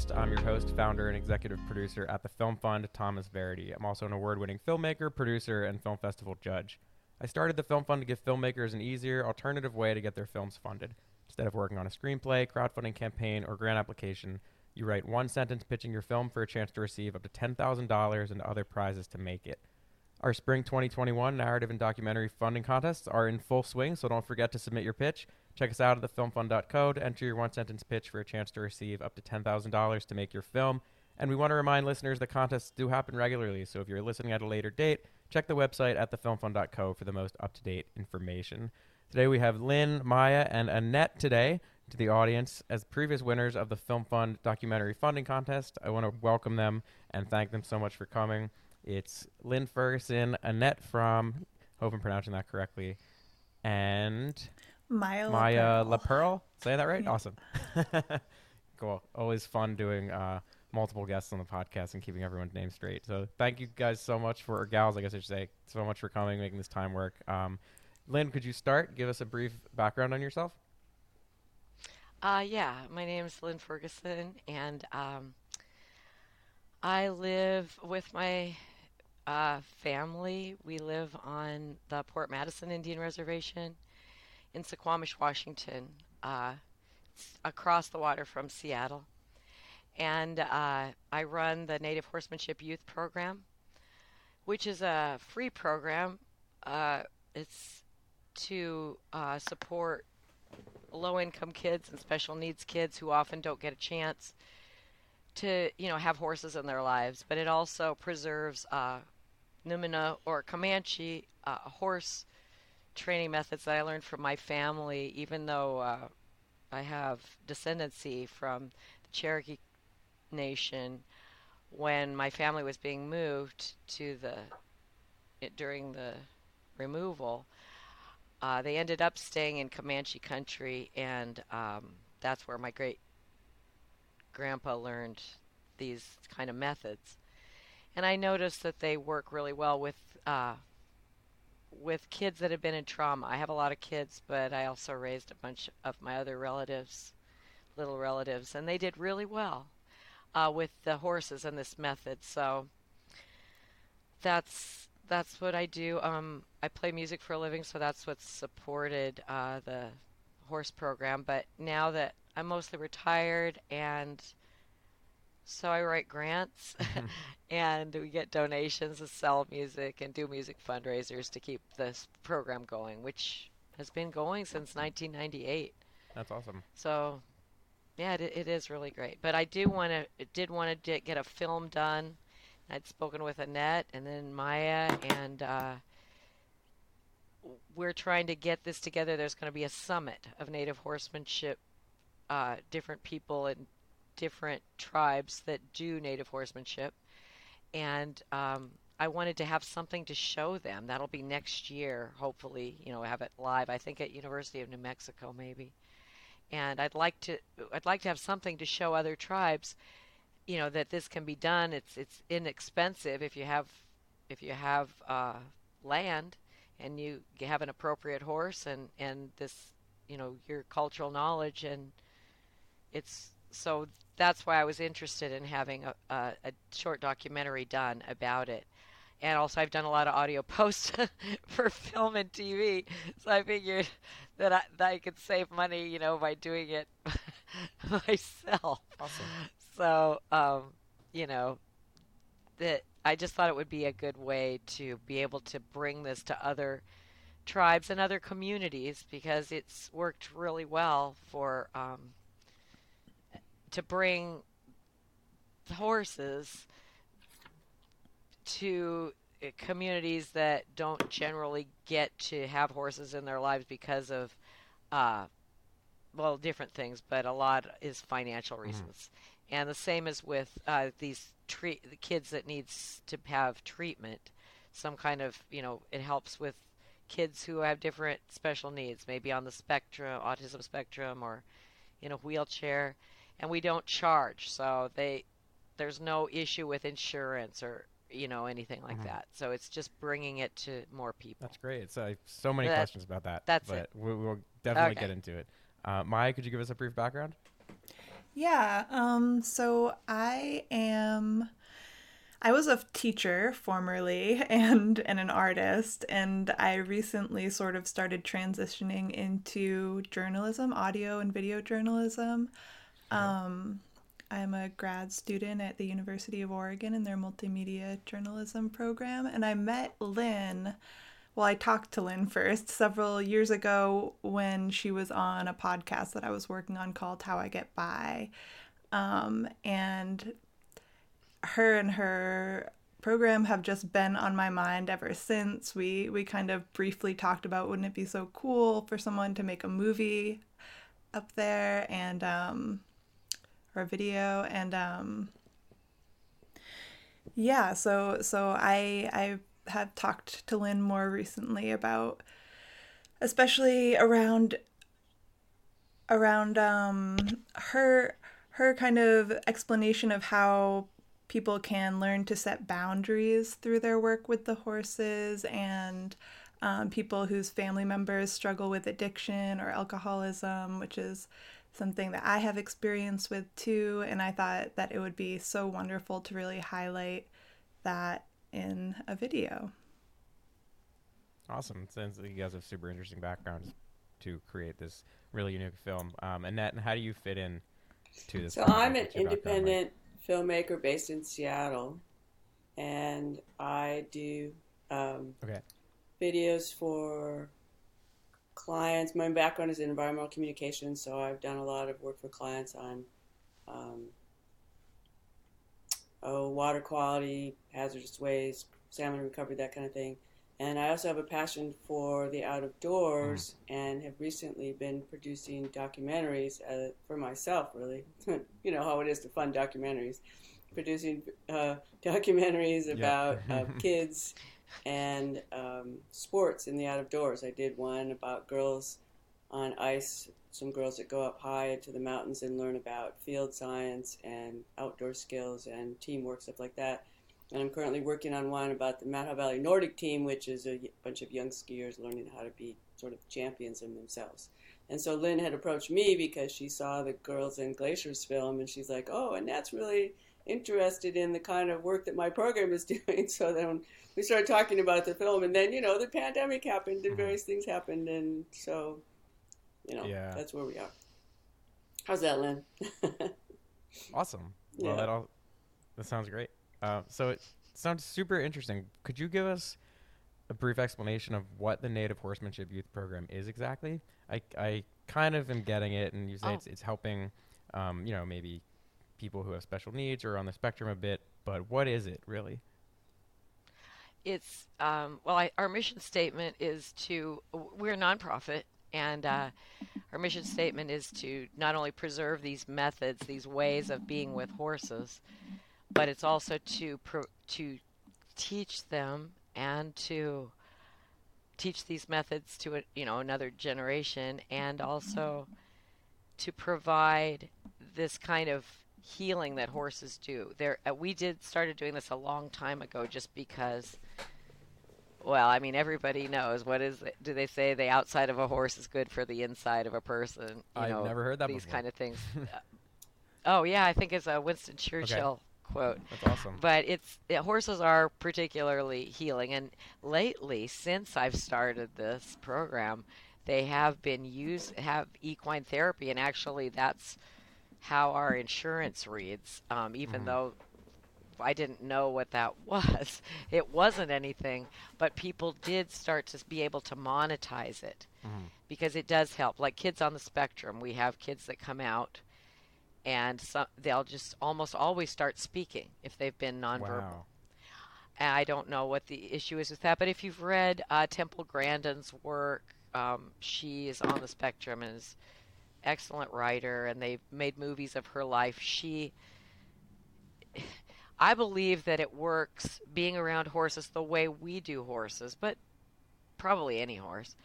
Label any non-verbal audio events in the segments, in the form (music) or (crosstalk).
podcast. I'm your host, founder, and executive producer at the Film Fund, Thomas Verity. I'm also an award winning filmmaker, producer, and film festival judge. I started the Film Fund to give filmmakers an easier, alternative way to get their films funded. Instead of working on a screenplay, crowdfunding campaign, or grant application, you write one sentence pitching your film for a chance to receive up to $10,000 and other prizes to make it. Our spring 2021 narrative and documentary funding contests are in full swing, so don't forget to submit your pitch. Check us out at thefilmfund.co enter your one sentence pitch for a chance to receive up to $10,000 to make your film. And we want to remind listeners that contests do happen regularly, so if you're listening at a later date, check the website at thefilmfund.co for the most up to date information. Today we have Lynne, Maya, and Annette today to the audience as previous winners of the Film Fund documentary funding contest. I want to welcome them and thank them so much for coming. It's Lynne Ferguson, Annette Frahm, hope I'm pronouncing that correctly, and Maya Maya Laperle. Laperle. Say that right? Yeah. Awesome. (laughs) cool. Always fun doing uh, multiple guests on the podcast and keeping everyone's name straight. So thank you guys so much for, or gals, I guess I should say, so much for coming, making this time work. Um, Lynne, could you start? Give us a brief background on yourself. Uh, yeah, my name is Lynne Ferguson, and um, I live with my uh, family. We live on the Port Madison Indian Reservation in Suquamish, Washington, uh, across the water from Seattle. And uh, I run the Native Horsemanship Youth Program, which is a free program. Uh, it's to uh, support low income kids and special needs kids who often don't get a chance to you know have horses in their lives but it also preserves uh, Numina or Comanche uh, horse training methods that I learned from my family even though uh, I have descendancy from the Cherokee nation when my family was being moved to the it, during the removal uh, they ended up staying in Comanche country, and um, that's where my great grandpa learned these kind of methods. And I noticed that they work really well with uh, with kids that have been in trauma. I have a lot of kids, but I also raised a bunch of my other relatives, little relatives, and they did really well uh, with the horses and this method. So that's that's what I do. Um, I play music for a living, so that's what's supported uh, the horse program. But now that I'm mostly retired, and so I write grants, (laughs) and we get donations to sell music and do music fundraisers to keep this program going, which has been going since 1998. That's awesome. So, yeah, it, it is really great. But I do want to, did want to get a film done. I'd spoken with Annette and then Maya, and uh, we're trying to get this together. There's going to be a summit of native horsemanship, uh, different people and different tribes that do native horsemanship, and um, I wanted to have something to show them. That'll be next year, hopefully. You know, have it live. I think at University of New Mexico, maybe. And I'd like to, I'd like to have something to show other tribes you know that this can be done. It's it's inexpensive if you have if you have uh, land and you have an appropriate horse and and this you know your cultural knowledge and it's so that's why I was interested in having a, a, a short documentary done about it. And also, I've done a lot of audio (laughs) posts (laughs) for film and TV, so I figured that I, that I could save money, you know, by doing it (laughs) myself. Awesome. So, um, you know, that I just thought it would be a good way to be able to bring this to other tribes and other communities because it's worked really well for um, to bring horses to communities that don't generally get to have horses in their lives because of uh, well different things but a lot is financial reasons. And the same is with uh, these treat the kids that needs to have treatment. Some kind of you know it helps with kids who have different special needs maybe on the spectrum autism spectrum or in a wheelchair and we don't charge so they there's no issue with insurance or you know anything like Mhm. that so it's just bringing it to more people That's great. So I have so many That- questions about that. that's but it. We, we'll definitely Okay. get into it. Uh, Maya, could you give us a brief background? Yeah, um, so I am I was a teacher formerly (laughs) and and an artist, and I recently sort of started transitioning into journalism, audio and video journalism. Um, I'm a grad student at the University of Oregon in their multimedia journalism program, and I met Lynne. Well, I talked to Lynne first several years ago when she was on a podcast that I was working on called How I Get By. Um, and her and her program have just been on my mind ever since. We we kind of briefly talked about wouldn't it be so cool for someone to make a movie up there and um or video and um yeah, so so I I have talked to Lynne more recently about especially around around um her her kind of explanation of how people can learn to set boundaries through their work with the horses and um, people whose family members struggle with addiction or alcoholism, which is something that I have experience with too. And I thought that it would be so wonderful to really highlight that in a video. Awesome. Since you guys have super interesting backgrounds to create this really unique film. Um, Annette, how do you fit in to this? So I'm an independent filmmaker based in Seattle, and I do um, okay. videos for clients. My background is in environmental communications, so I've done a lot of work for clients on um, oh, water quality, hazardous waste, salmon recovery, that kind of thing. And I also have a passion for the out of doors mm. and have recently been producing documentaries uh, for myself, really. (laughs) you know how it is to fund documentaries. Producing uh, (laughs) documentaries about uh, (laughs) kids and um, sports in the out of doors. I did one about girls on ice, some girls that go up high into the mountains and learn about field science and outdoor skills and teamwork, stuff like that and I'm currently working on one about the Methow Valley Nordic team, which is a bunch of young skiers learning how to be sort of champions in themselves. And so Lynne had approached me because she saw the Girls in Glaciers film, and she's like, "Oh, and that's really interested in the kind of work that my program is (laughs) doing." So then we started talking about the film, and then you know the pandemic happened, and mm-hmm. various things happened, and so you know yeah. that's where we are. How's that, Lynne? (laughs) awesome. Well, yeah. that all that sounds great. Uh, so it sounds super interesting. Could you give us a brief explanation of what the Native Horsemanship Youth Program is exactly? I, I kind of am getting it, and you say oh. it's, it's helping, um, you know, maybe people who have special needs or on the spectrum a bit, but what is it really? It's, um, well, I, our mission statement is to, we're a nonprofit, and uh, our mission statement is to not only preserve these methods, these ways of being with horses, but it's also to pro- to teach them and to teach these methods to a, you know another generation and also to provide this kind of healing that horses do. There uh, we did started doing this a long time ago just because well, I mean everybody knows what is do they say the outside of a horse is good for the inside of a person, you I've know, never heard that these before. kind of things. (laughs) oh yeah, I think it's a Winston Churchill okay quote. That's awesome. But it's it, horses are particularly healing, and lately, since I've started this program, they have been use have equine therapy, and actually, that's how our insurance reads. Um, even mm. though I didn't know what that (laughs) was, it wasn't anything, but people did start to be able to monetize it mm. because it does help. Like kids on the spectrum, we have kids that come out and so, they'll just almost always start speaking if they've been nonverbal. Wow. I don't know what the issue is with that, but if you've read uh, Temple Grandin's work, um, she is on the spectrum and is excellent writer, and they've made movies of her life. She, (sighs) I believe that it works being around horses the way we do horses, but probably any horse.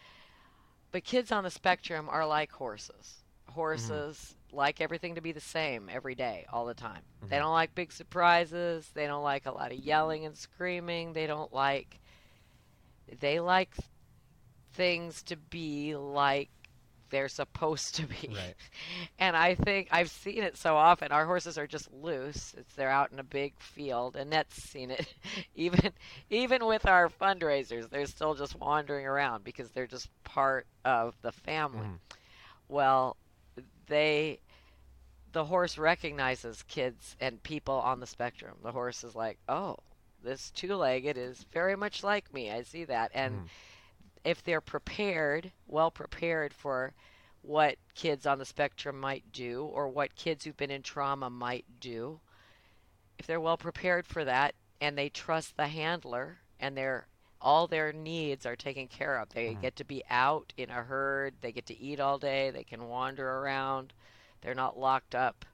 But kids on the spectrum are like horses. Horses. Mm-hmm like everything to be the same every day, all the time. Mm-hmm. They don't like big surprises. They don't like a lot of yelling and screaming. They don't like. They like things to be like they're supposed to be. Right. (laughs) And I think I've seen it so often. Our horses are just loose. It's they're out in a big field, and Net's seen it. (laughs) even even with our fundraisers, they're still just wandering around because they're just part of the family. Mhm. Well, they the horse recognizes kids and people on the spectrum. The horse is like, "Oh, this two-legged is very much like me. I see that." And Mhm. If they're prepared, well prepared for what kids on the spectrum might do or what kids who've been in trauma might do, if they're well prepared for that and they trust the handler and their all their needs are taken care of. They Mhm. get to be out in a herd, they get to eat all day, they can wander around, they're not locked up.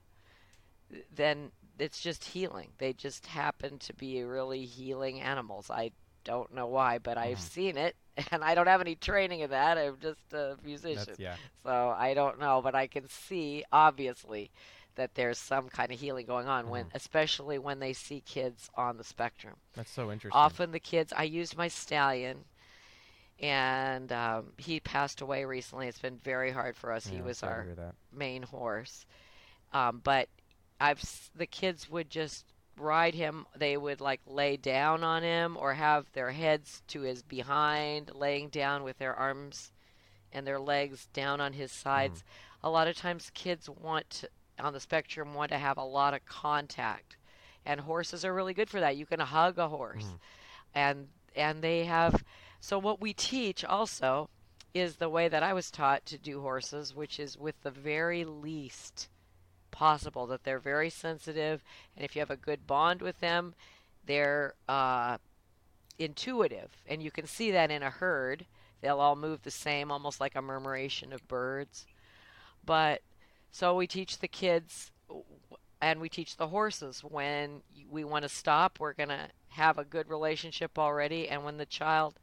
Then it's just healing. They just happen to be really healing animals. I don't know why, but I've Mhm. seen it, (laughs) and I don't have any training in that. I'm just a musician, That's yeah. so I don't know. But I can see, obviously, that there's some kind of healing going on when, Mhm. especially when they see kids on the spectrum. That's so interesting. Often the kids, I used my stallion, and um, he passed away recently. It's been very hard for us. Yeah, he was our main horse. Um, but I've the kids would just ride him. They would like lay down on him or have their heads to his behind, laying down with their arms and their legs down on his sides. A lot of times, kids want to, on the spectrum want to have a lot of contact, and horses are really good for that. You can hug a horse, Mhm. and and they have. So what we teach also is the way that I was taught to do horses, which is with the very least possible. That they're very sensitive, and if you have a good bond with them, they're uh, intuitive, and you can see that in a herd. They'll all move the same, almost like a murmuration of birds. But so we teach the kids, and we teach the horses when we want to stop. We're gonna have a good relationship already, and when the child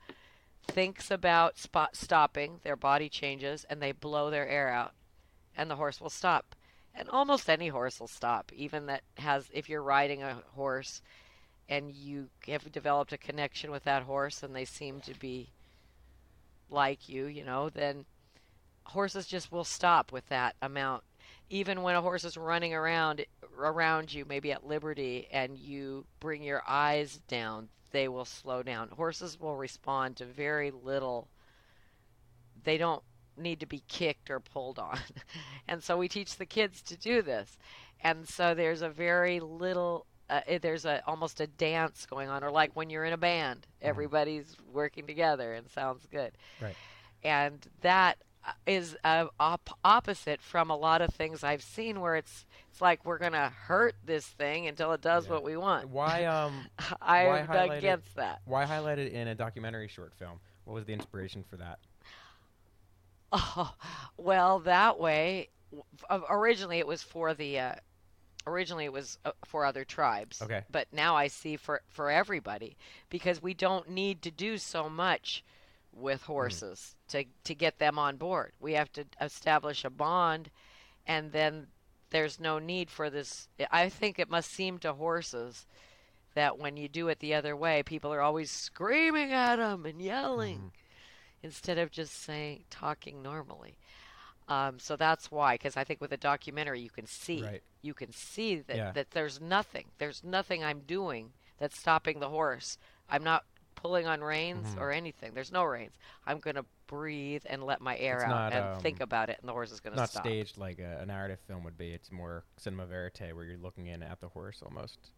thinks about spot stopping, their body changes and they blow their air out, and the horse will stop. And almost any horse will stop, even that has. If you're riding a horse, and you have developed a connection with that horse, and they seem to be like you, you know, then horses just will stop with that amount. Even when a horse is running around around you, maybe at liberty, and you bring your eyes down, they will slow down. Horses will respond to very little. They don't need to be kicked or pulled on. (laughs) and so we teach the kids to do this. And so there's a very little uh, there's a almost a dance going on or like when you're in a band, everybody's working together and sounds good. Right. And that uh, uh, op- opposite from a lot of things I've seen where it's it's like we're going to hurt this thing until it does Yeah. what we want. Why (laughs) um I'm why against that. why highlight it in a documentary short film? What was the inspiration for that? Oh, well, that way, originally it was for the, uh, originally it was uh, for other tribes. Okay. But now I see for for everybody because we don't need to do so much with horses to to get them on board. We have to establish a bond, and then there's no need for this. I think it must seem to horses that when you do it the other way, people are always screaming at them and yelling Mhm. Instead of just saying talking normally. Um, so that's why, because I think with a documentary you can see, Right. you can see that Yeah. that there's nothing, there's nothing I'm doing that's stopping the horse. I'm not pulling on reins Mhm. or anything. There's no reins. I'm gonna breathe and let my air It's out not, and think um, about it, and the horse is gonna Not stop. staged like a, a narrative film would be. It's more cinema verite, where you're looking in at the horse almost,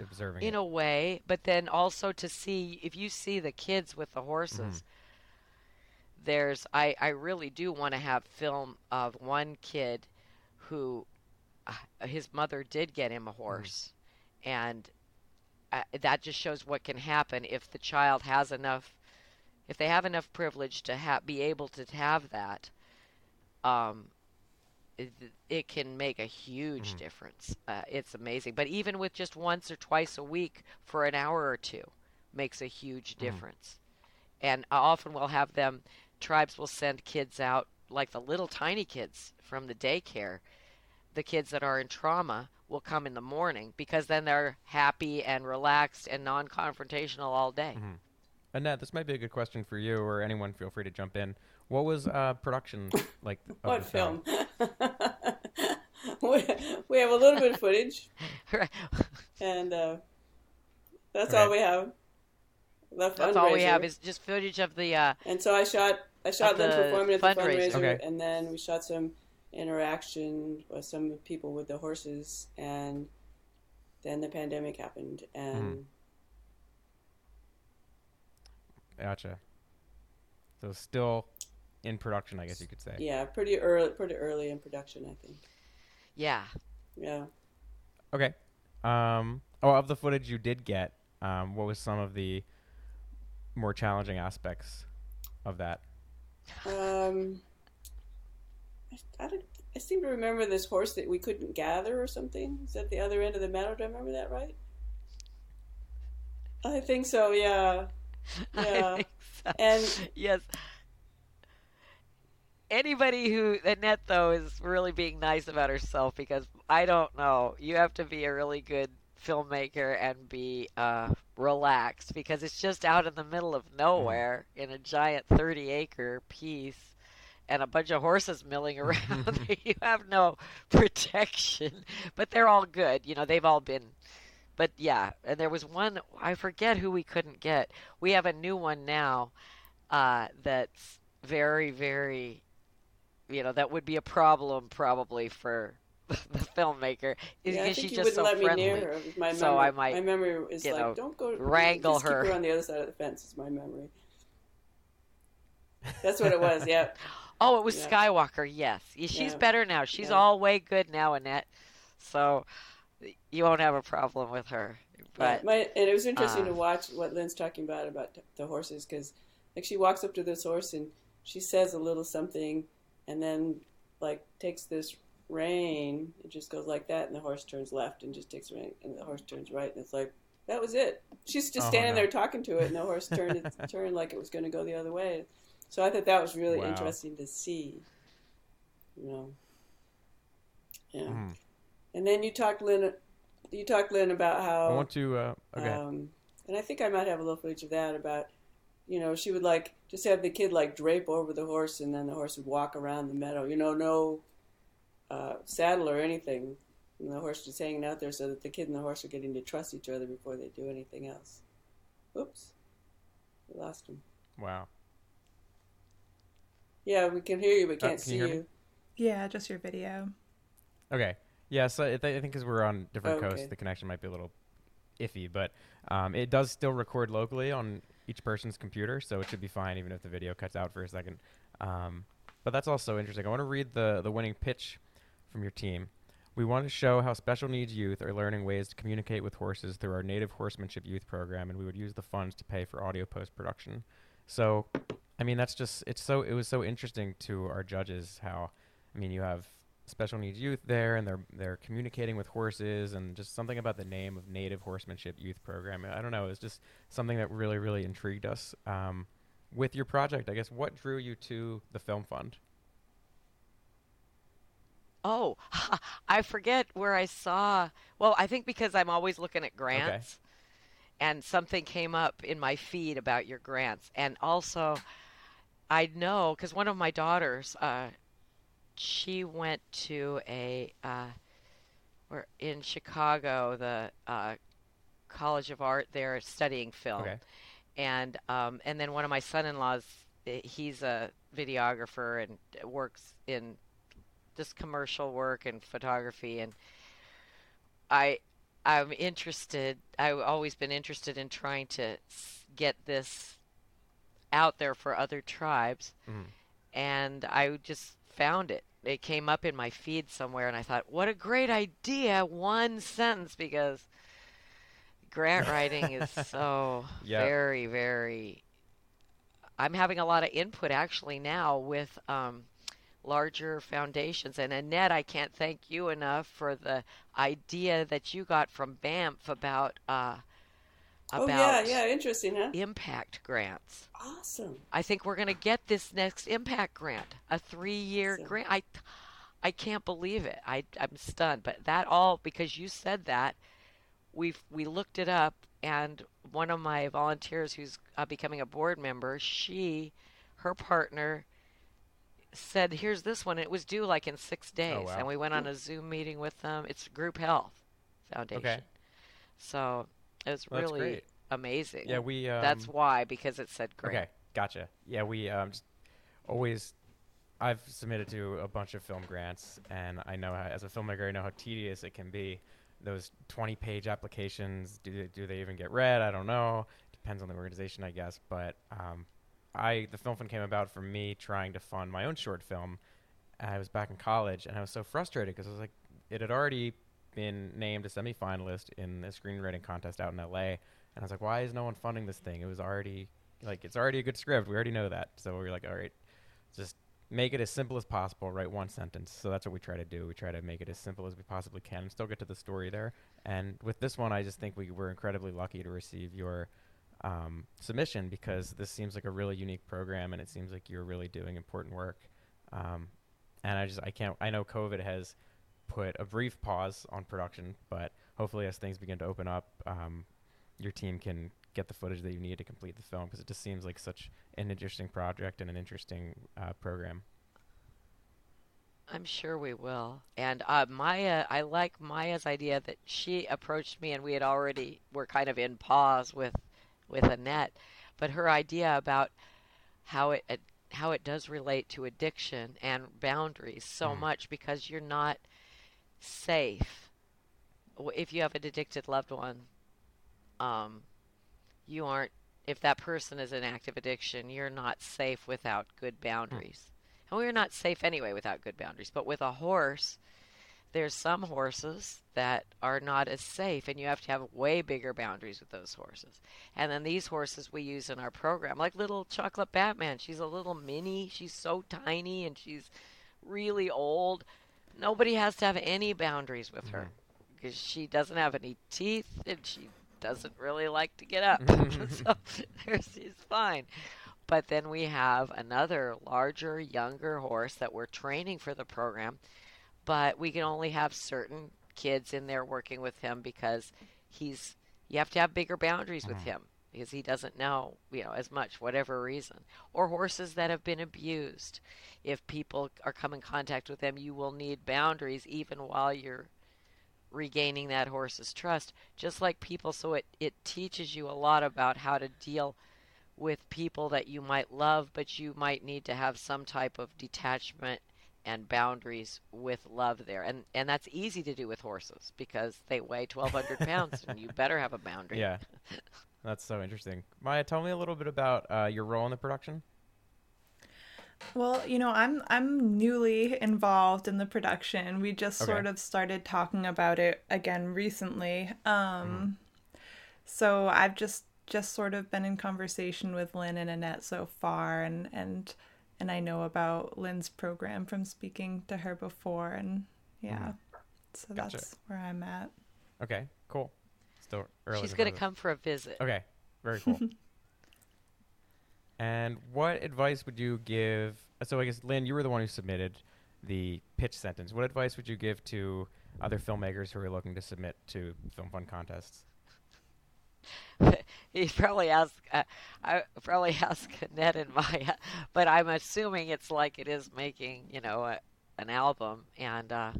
observing in it. a way, but then also to see if you see the kids with the horses. Mm-hmm. There's I I really do want to have film of one kid who uh, his mother did get him a Mm-hmm. horse, and uh, that just shows what can happen if the child has enough, if they have enough privilege to ha- be able to have that. Um, it, it can make a huge Mhm. difference. Uh, it's amazing. But even with just once or twice a week for an hour or two, makes a huge Mhm. difference. And often we'll have them. Tribes will send kids out, like the little tiny kids from the daycare. The kids that are in trauma will come in the morning because then they're happy and relaxed and non-confrontational all day. Mhm. Annette, this might be a good question for you or anyone. Feel free to jump in. What was uh, production like? Of what the film? (laughs) we, we have a little bit of footage, (laughs) Right. and uh, that's Okay. all we have. The That's all we have fundraiser. is just footage of the. Uh, And so I shot I shot them the performing at the fundraiser. fundraiser, Okay. and then we shot some interaction with some people with the horses, and then the pandemic happened, and Mhm. Gotcha. So still in production, I guess you could say. yeah, pretty early, pretty early in production, I think. yeah. Yeah. Okay. Um. Oh, of the footage you did get, um, what was some of the more challenging aspects of that? Um, I, I, don't, I seem to remember this horse that we couldn't gather or something. Is that the other end of the meadow? Do I remember that right? I think so. Yeah. (laughs) I Yeah. think so. And yes. Anybody who Annette though is really being nice about herself because I don't know. You have to be a really good filmmaker and be uh, relaxed because it's just out in the middle of nowhere in a giant thirty acre piece and a bunch of horses milling around. (laughs) (laughs) you have no protection. But they're all good. You know, they've all been but yeah, and there was one I forget who we couldn't get. We have a new one now uh, that's very, very, you know, that would be a problem probably for (laughs) the filmmaker. Yeah, I think she's you just wouldn't so let friendly. me near her. My So memory, I might, my memory is like, know, don't go wrangle just keep her. her on the other side of the fence. Is my memory. That's what it was. (laughs) Yeah. Oh, it was Yeah. Skywalker. Yes, she's Yeah. better now. She's all way good now, Annette. So you won't have a problem with her. But my, and it was interesting uh, to watch what Lynne's talking about about the horses because like she walks up to this horse and she says a little something and then like takes this rein it just goes like that and the horse turns left and just takes rein and the horse turns right and it's like that was it she's just Oh, standing no. there talking to it and the horse turned it (laughs) turned like it was going to go the other way so i thought that was really Wow. interesting to see you know yeah Mhm. and then you talked lynne you talked lynne about how I want to. Uh, okay. um, and I think I might have a little footage of that about, you know, she would like just have the kid like drape over the horse and then the horse would walk around the meadow. You know, no uh, saddle or anything. And the horse just hanging out there so that the kid and the horse are getting to trust each other before they do anything else. Oops. We lost him. wow. Yeah, we can hear you but Uh, can't can see you you. Yeah, just your video. Okay. Yeah. So I, I think because we're on different Okay. coasts, the connection might be a little iffy, but um, it does still record locally on each person's computer, so it should be fine even if the video cuts out for a second. Um, but that's also interesting. I want to read the the winning pitch from your team. We want to show how special needs youth are learning ways to communicate with horses through our native horsemanship youth program, and we would use the funds to pay for audio post production. So, I mean, that's just it's so it was so interesting to our judges how, I mean, you have special needs youth there, and they're they're communicating with horses, and just something about the name of Native Horsemanship Youth Program. I don't know, it's just something that really really intrigued us. Um, with your project, I guess, what drew you to the film fund? Oh, (laughs) I forget where I saw. Well, I think because I'm always looking at grants, and something came up in my feed about your grants, and also I know because one of my daughters, uh, she went to a uh, where in Chicago, the uh, College of Art there, studying film Okay. and um, and then one of my son-in-laws eh, he's a videographer and works in just commercial work and photography and I I'm interested I've always been interested in trying to get this out there for other tribes Mhm. and I just found it it came up in my feed somewhere and I thought what a great idea one sentence because grant (laughs) writing is so Yeah. very very i'm having a lot of input actually now with um, larger foundations and annette i can't thank you enough for the idea that you got from banff about uh, Oh yeah, yeah, interesting, huh? impact grants Awesome. I think we're going to get this next impact grant, a three-year Awesome. grant. I, I can't believe it. I, I'm stunned. But that all because you said that, we we looked it up, and one of my volunteers who's uh, becoming a board member, she, her partner, said, "Here's this one." It was due like in six days, Oh, wow. and we went on a Zoom meeting with them. It's Group Health Foundation, Okay. so it was Well, really amazing. Yeah, we. Um, That's why because it said great. Okay, gotcha. Yeah, we um, just always. I've submitted to a bunch of film grants, and I know how, as a filmmaker, I know how tedious it can be. Those 20-page applications, do they, do they even get read? I don't know. Depends on the organization, I guess. But um, I the film fund came about from me trying to fund my own short film. I was back in college, and I was so frustrated because I was like, it had already been named a semifinalist in the screenwriting contest out in LA, and I was like, why is no one funding this thing? It was already like it's already a good script. We already know that. So we were like, all right, just make it as simple as possible. Write one sentence. So that's what we try to do. We try to make it as simple as we possibly can and still get to the story there. And with this one, I just think we were incredibly lucky to receive your um, submission because this seems like a really unique program and it seems like you're really doing important work. Um, and I just I can't I know COVID has put a brief pause on production, but hopefully as things begin to open up, um, your team can get the footage that you need to complete the film because it just seems like such an interesting project and an interesting uh, program. I'm sure we will. And uh, Maya, I like Maya's idea that she approached me, and we had already were kind of in pause with with Annette, but her idea about how it how it does relate to addiction and boundaries so Mm. much because you're not safe if you have an addicted loved one. Um, you aren't. If that person is in active addiction, you're not safe without good boundaries. And we're not safe anyway without good boundaries. But with a horse, there's some horses that are not as safe, and you have to have way bigger boundaries with those horses. And then these horses we use in our program, like little Chocolate Batman. She's a little mini. She's so tiny, and she's really old. Nobody has to have any boundaries with her mm-hmm. because she doesn't have any teeth, and she doesn't really like to get up. Mm-hmm. (laughs) so there she's fine. But then we have another larger, younger horse that we're training for the program, but we can only have certain kids in there working with him because he's you have to have bigger boundaries with mm-hmm. him because he doesn't know, you know, as much whatever reason. Or horses that have been abused. If people are come in contact with them, you will need boundaries even while you're regaining that horse's trust just like people so it it teaches you a lot about how to deal with people that you might love, but you might need to have some type of detachment and boundaries with love there. And and that's easy to do with horses because they weigh 1200 pounds and you (laughs) better have a boundary. Yeah, (laughs) that's so interesting. Maya, tell me a little bit about uh, your role in the production. Well, you know, I'm I'm newly involved in the production. We just Okay. sort of started talking about it again recently. Um so I've just just sort of been in conversation with Lynne and Annette so far and and and I know about Lynne's program from speaking to her before and yeah. So Gotcha. that's where I'm at. Okay, cool. Still early. She's going to both of us. come for a visit. Okay, very cool. (laughs) and what advice would you give? So I guess Lynne, you were the one who submitted the pitch sentence. What advice would you give to other filmmakers who are looking to submit to film fund contests? (laughs) He probably asked, uh, I probably (laughs) asked Annette and Maya, but I'm assuming it's like it is making, you know, a, an album. And uh,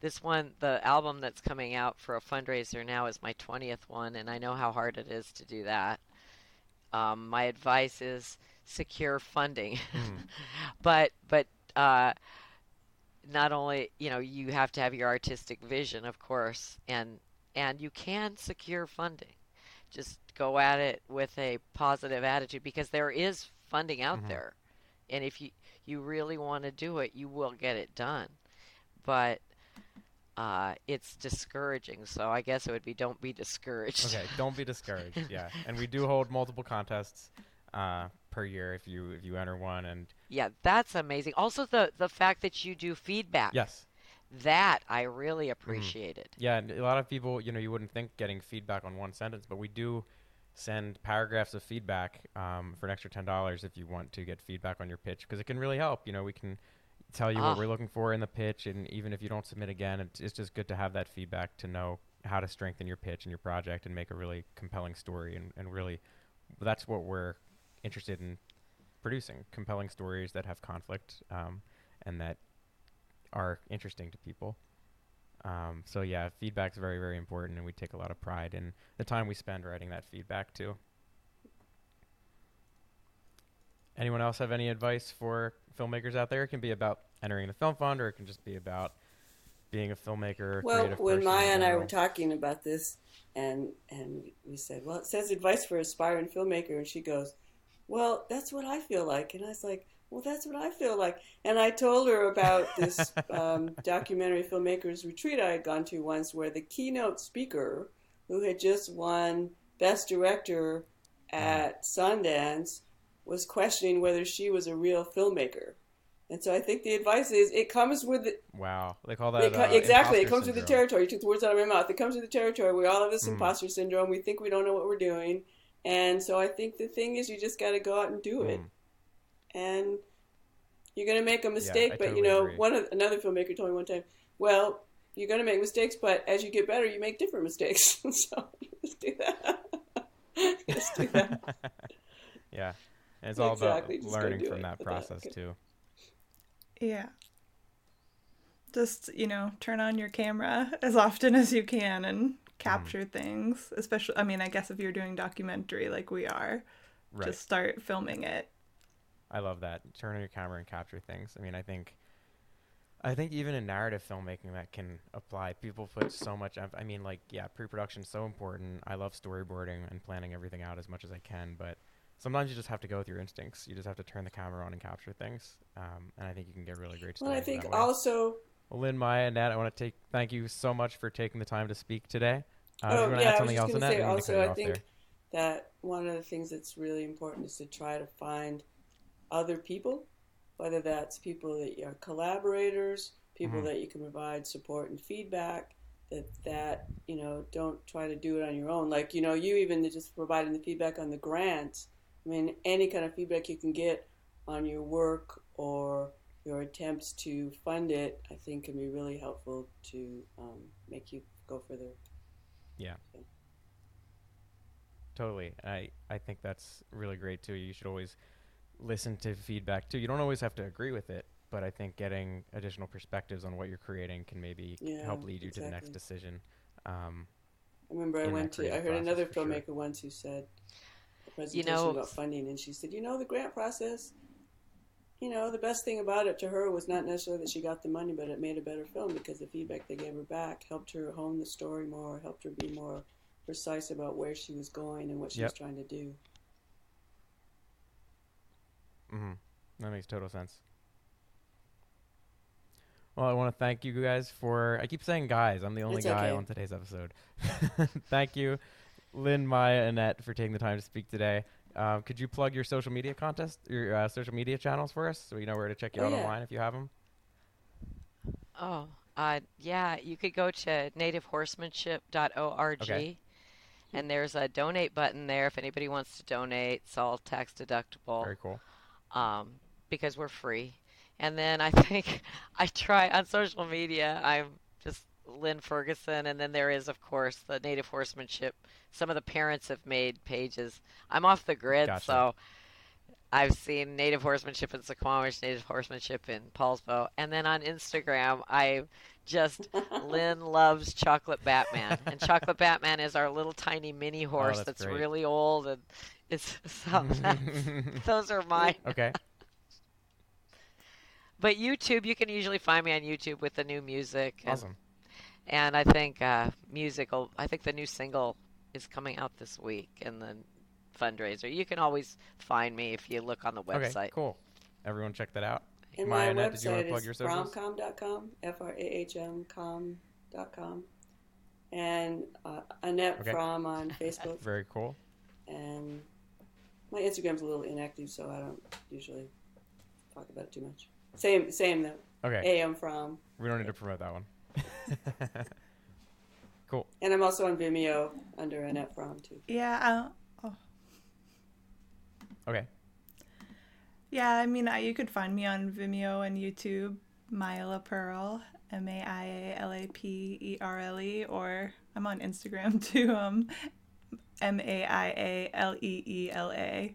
this one, the album that's coming out for a fundraiser now is my 20th one, and I know how hard it is to do that. Um, my advice is secure funding, (laughs) but but uh, not only you know you have to have your artistic vision, of course, and and you can secure funding. Just go at it with a positive attitude because there is funding out Mhm. there. And if you you really want to do it you will get it done. But uh, it's discouraging so i guess it would be don't be discouraged Okay, don't be discouraged. (laughs) Yeah, and we do hold multiple contests uh, per year if you if you enter one. And yeah that's amazing also the the fact that you do feedback yes, that i really appreciated yeah, and a lot of people, you know, you wouldn't think getting feedback on one sentence, but we do send paragraphs of feedback um, for an extra ten dollars if you want to get feedback on your pitch because it can really help. You know, we can tell you Ah. what we're looking for in the pitch, and even if you don't submit again, it's, it's just good to have that feedback to know how to strengthen your pitch and your project and make a really compelling story. And, and really, that's what we're interested in producing compelling stories that have conflict um, and that are interesting to people. Um, so yeah, feedback's very very important, and we take a lot of pride in the time we spend writing that feedback too. Anyone else have any advice for filmmakers out there? It can be about entering the film fund, or it can just be about being a filmmaker. Well, when Maya and I were talking about this, and and we said, well, it says advice for aspiring filmmaker, and she goes, well, that's what I feel like, and I was like, well, that's what I feel like, and I told her about this (laughs) um, documentary filmmakers retreat I had gone to once, where the keynote speaker, who had just won Best Director at Sundance, was questioning whether she was a real filmmaker. And so I think the advice is it comes with the, wow, they call that it uh, exactly. It comes with the territory. You took the words out of my mouth. It comes with the territory. We all have this Mm. imposter syndrome. We think we don't know what we're doing, and so I think the thing is, you just got to go out and do it. Mm. And you're going to make a mistake, I but totally you know, agree. one of, another filmmaker told me one time, well, you're going to make mistakes, but as you get better, you make different mistakes. (laughs) so (laughs) just do that. (laughs) just do that. yeah, and it's all Exactly, about just learning from it that with that, process too. Yeah. Just, you know, turn on your camera as often as you can and capture Mm. things. Especially, I mean, I guess if you're doing documentary like we are, Right. just start filming it. I love that. Turn on your camera and capture things. I mean, I think, I think even in narrative filmmaking that can apply. People put so much. I mean, like, yeah, pre-production is so important. I love storyboarding and planning everything out as much as I can, but sometimes you just have to go with your instincts. You just have to turn the camera on and capture things. Um, and I think you can get really great Well. I think also Well, Lynne, Maya, Annette, I want to take thank you so much for taking the time to speak today. Uh, you Oh, to yeah, add I was something else, say I didn't mean to cut also, I think there. that one of the things that's really important is to try to find other people, whether that's people that are collaborators, people Mhm. that you can provide support and feedback, that that you know don't try to do it on your own. Like you know, you even just providing the feedback on the grants. I mean, any kind of feedback you can get on your work or your attempts to fund it, I think can be really helpful to um, make you go further. Yeah. Totally. I, I think that's really great too. You should always listen to feedback too. You don't always have to agree with it, but I think getting additional perspectives on what you're creating can maybe Yeah, help lead you to the next decision. Um, I remember I went to, I heard another for sure. filmmaker once who said a presentation know- about funding, and she said, you know, the grant process, you know, the best thing about it to her was not necessarily that she got the money, but it made a better film because the feedback they gave her back helped her hone the story more, helped her be more precise about where she was going and what she was trying to do. hmm That makes total sense. Well, I want to thank you guys for. I keep saying guys. I'm the only It's guy okay. on today's episode. (laughs) thank you, Lynne, Maya, Annette, for taking the time to speak today. Um, could you plug your social media contest, your uh, social media channels for us, so we know where to check you Oh, out yeah. online if you have them? Oh, uh, yeah, you could go to nativehorsemanship.org Okay. and there's a donate button there if anybody wants to donate. It's all tax deductible Very cool. um, because we're free. And then I (laughs) think I try on social media, I'm just Lynne Ferguson, and then there is, of course, the Native Horsemanship. Some of the parents have made pages. I'm off the grid, Gotcha. so I've seen Native Horsemanship in Suquamish, Native Horsemanship in Poulsbo, and then on Instagram, I just (laughs) Lynne loves Chocolate Batman, and Chocolate Batman is our little tiny mini oh, horse Oh, that's that's really old, and it's (laughs) so (laughs) those are mine. okay. But YouTube, you can usually find me on YouTube with the new music. And, Awesome. And I think uh, musical. I think the new single is coming out this week, and the fundraiser. You can always find me if you look on the website. Okay. website. Cool. Everyone, check that out. And Maya, my Annette, did you want website to plug is your socials? fromcom.com, F-R-A-H-M com.com. And uh, Annette Okay. Frahm on (laughs) Facebook. Very cool. and my Instagram's a little inactive, so I don't usually talk about it too much. Same, same though. Okay. AM Frahm, We don't need to promote that one. (laughs) cool. and I'm also on Vimeo under Annette Frahm too. Yeah. Oh. Okay. Yeah, I mean, I, you could find me on Vimeo and YouTube, Maia Laperle, M A I A L A P E R L E, or I'm on Instagram (laughs) too, um, M A I A L E E L A.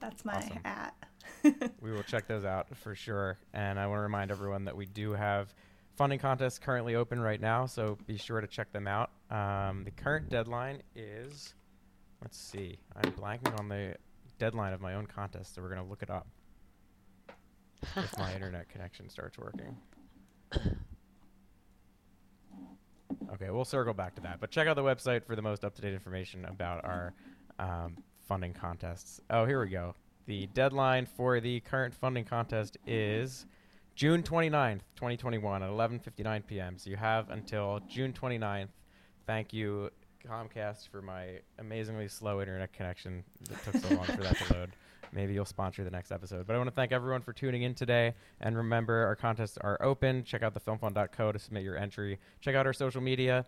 That's my Awesome. at. (laughs) we will check those out for sure. And I want to remind everyone that we do have funding contests currently open right now, so be sure to check them out. Um, the current deadline is, let's see, I'm blanking on the deadline of my own contest, so we're going to look it up if my (laughs) internet connection starts working. Okay, we'll circle back to that. But check out the website for the most up to date information about our um, funding contests. Oh, here we go. The deadline for the current funding contest is June 29th, 2021 at 11:59 p.m. So you have until June 29th. Thank you Comcast for my amazingly slow internet connection that took so long for that to (laughs) load. Maybe you'll sponsor the next episode. But I want to thank everyone for tuning in today. And remember, our contests are open. Check out thefilmfund.co to submit your entry. Check out our social media.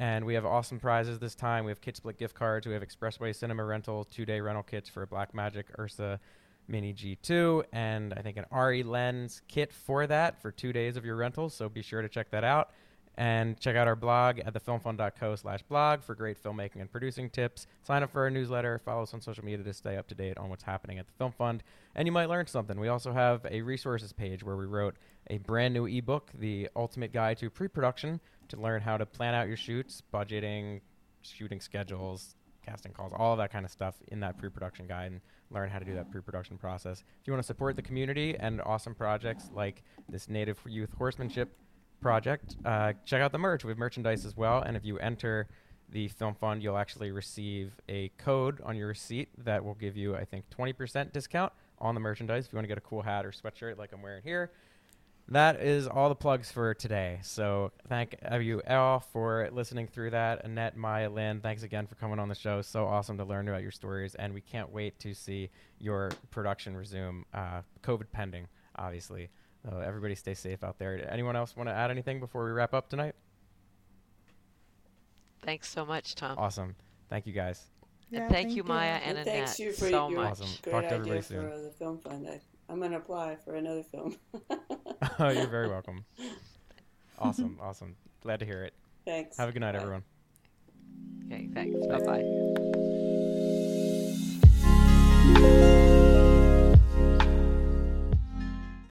And we have awesome prizes this time. We have KitSplit gift cards. We have Expressway Cinema Rental, two day rental kits for Blackmagic Ursa Mini G2, and I think an RE Lens kit for that for two days of your rental. So be sure to check that out. And check out our blog at thefilmfund.co slash blog for great filmmaking and producing tips. Sign up for our newsletter. Follow us on social media to stay up to date on what's happening at the Film Fund. And you might learn something. We also have a resources page where we wrote a brand new ebook, The Ultimate Guide to Pre-Production, to learn how to plan out your shoots, budgeting, shooting schedules, casting calls, all of that kind of stuff in that pre-production guide and learn how to do that pre-production process. If you want to support the community and awesome projects like this Native Youth Horsemanship project, uh, check out the merch. We have merchandise as well, and if you enter the film fund, you'll actually receive a code on your receipt that will give you, I think, 20% discount on the merchandise if you want to get a cool hat or sweatshirt like I'm wearing here. That is all the plugs for today. So thank you all for listening through that. Annette, Maya, Lynne, thanks again for coming on the show. So awesome to learn about your stories, and we can't wait to see your production resume, uh, COVID pending, obviously. So everybody stay safe out there. Anyone else want to add anything before we wrap up tonight? Thanks so much, Tom. Awesome. Thank you guys. And Yeah, thank you, Maya and, And Annette, thanks you for so your much. Awesome. great Talk to idea everybody for soon. The film fund. I, I'm going to apply for another film. (laughs) oh, you're very (laughs) welcome. Awesome. Awesome. Glad to hear it. Thanks. Have a good night, Bye. everyone. Okay, thanks. Bye bye.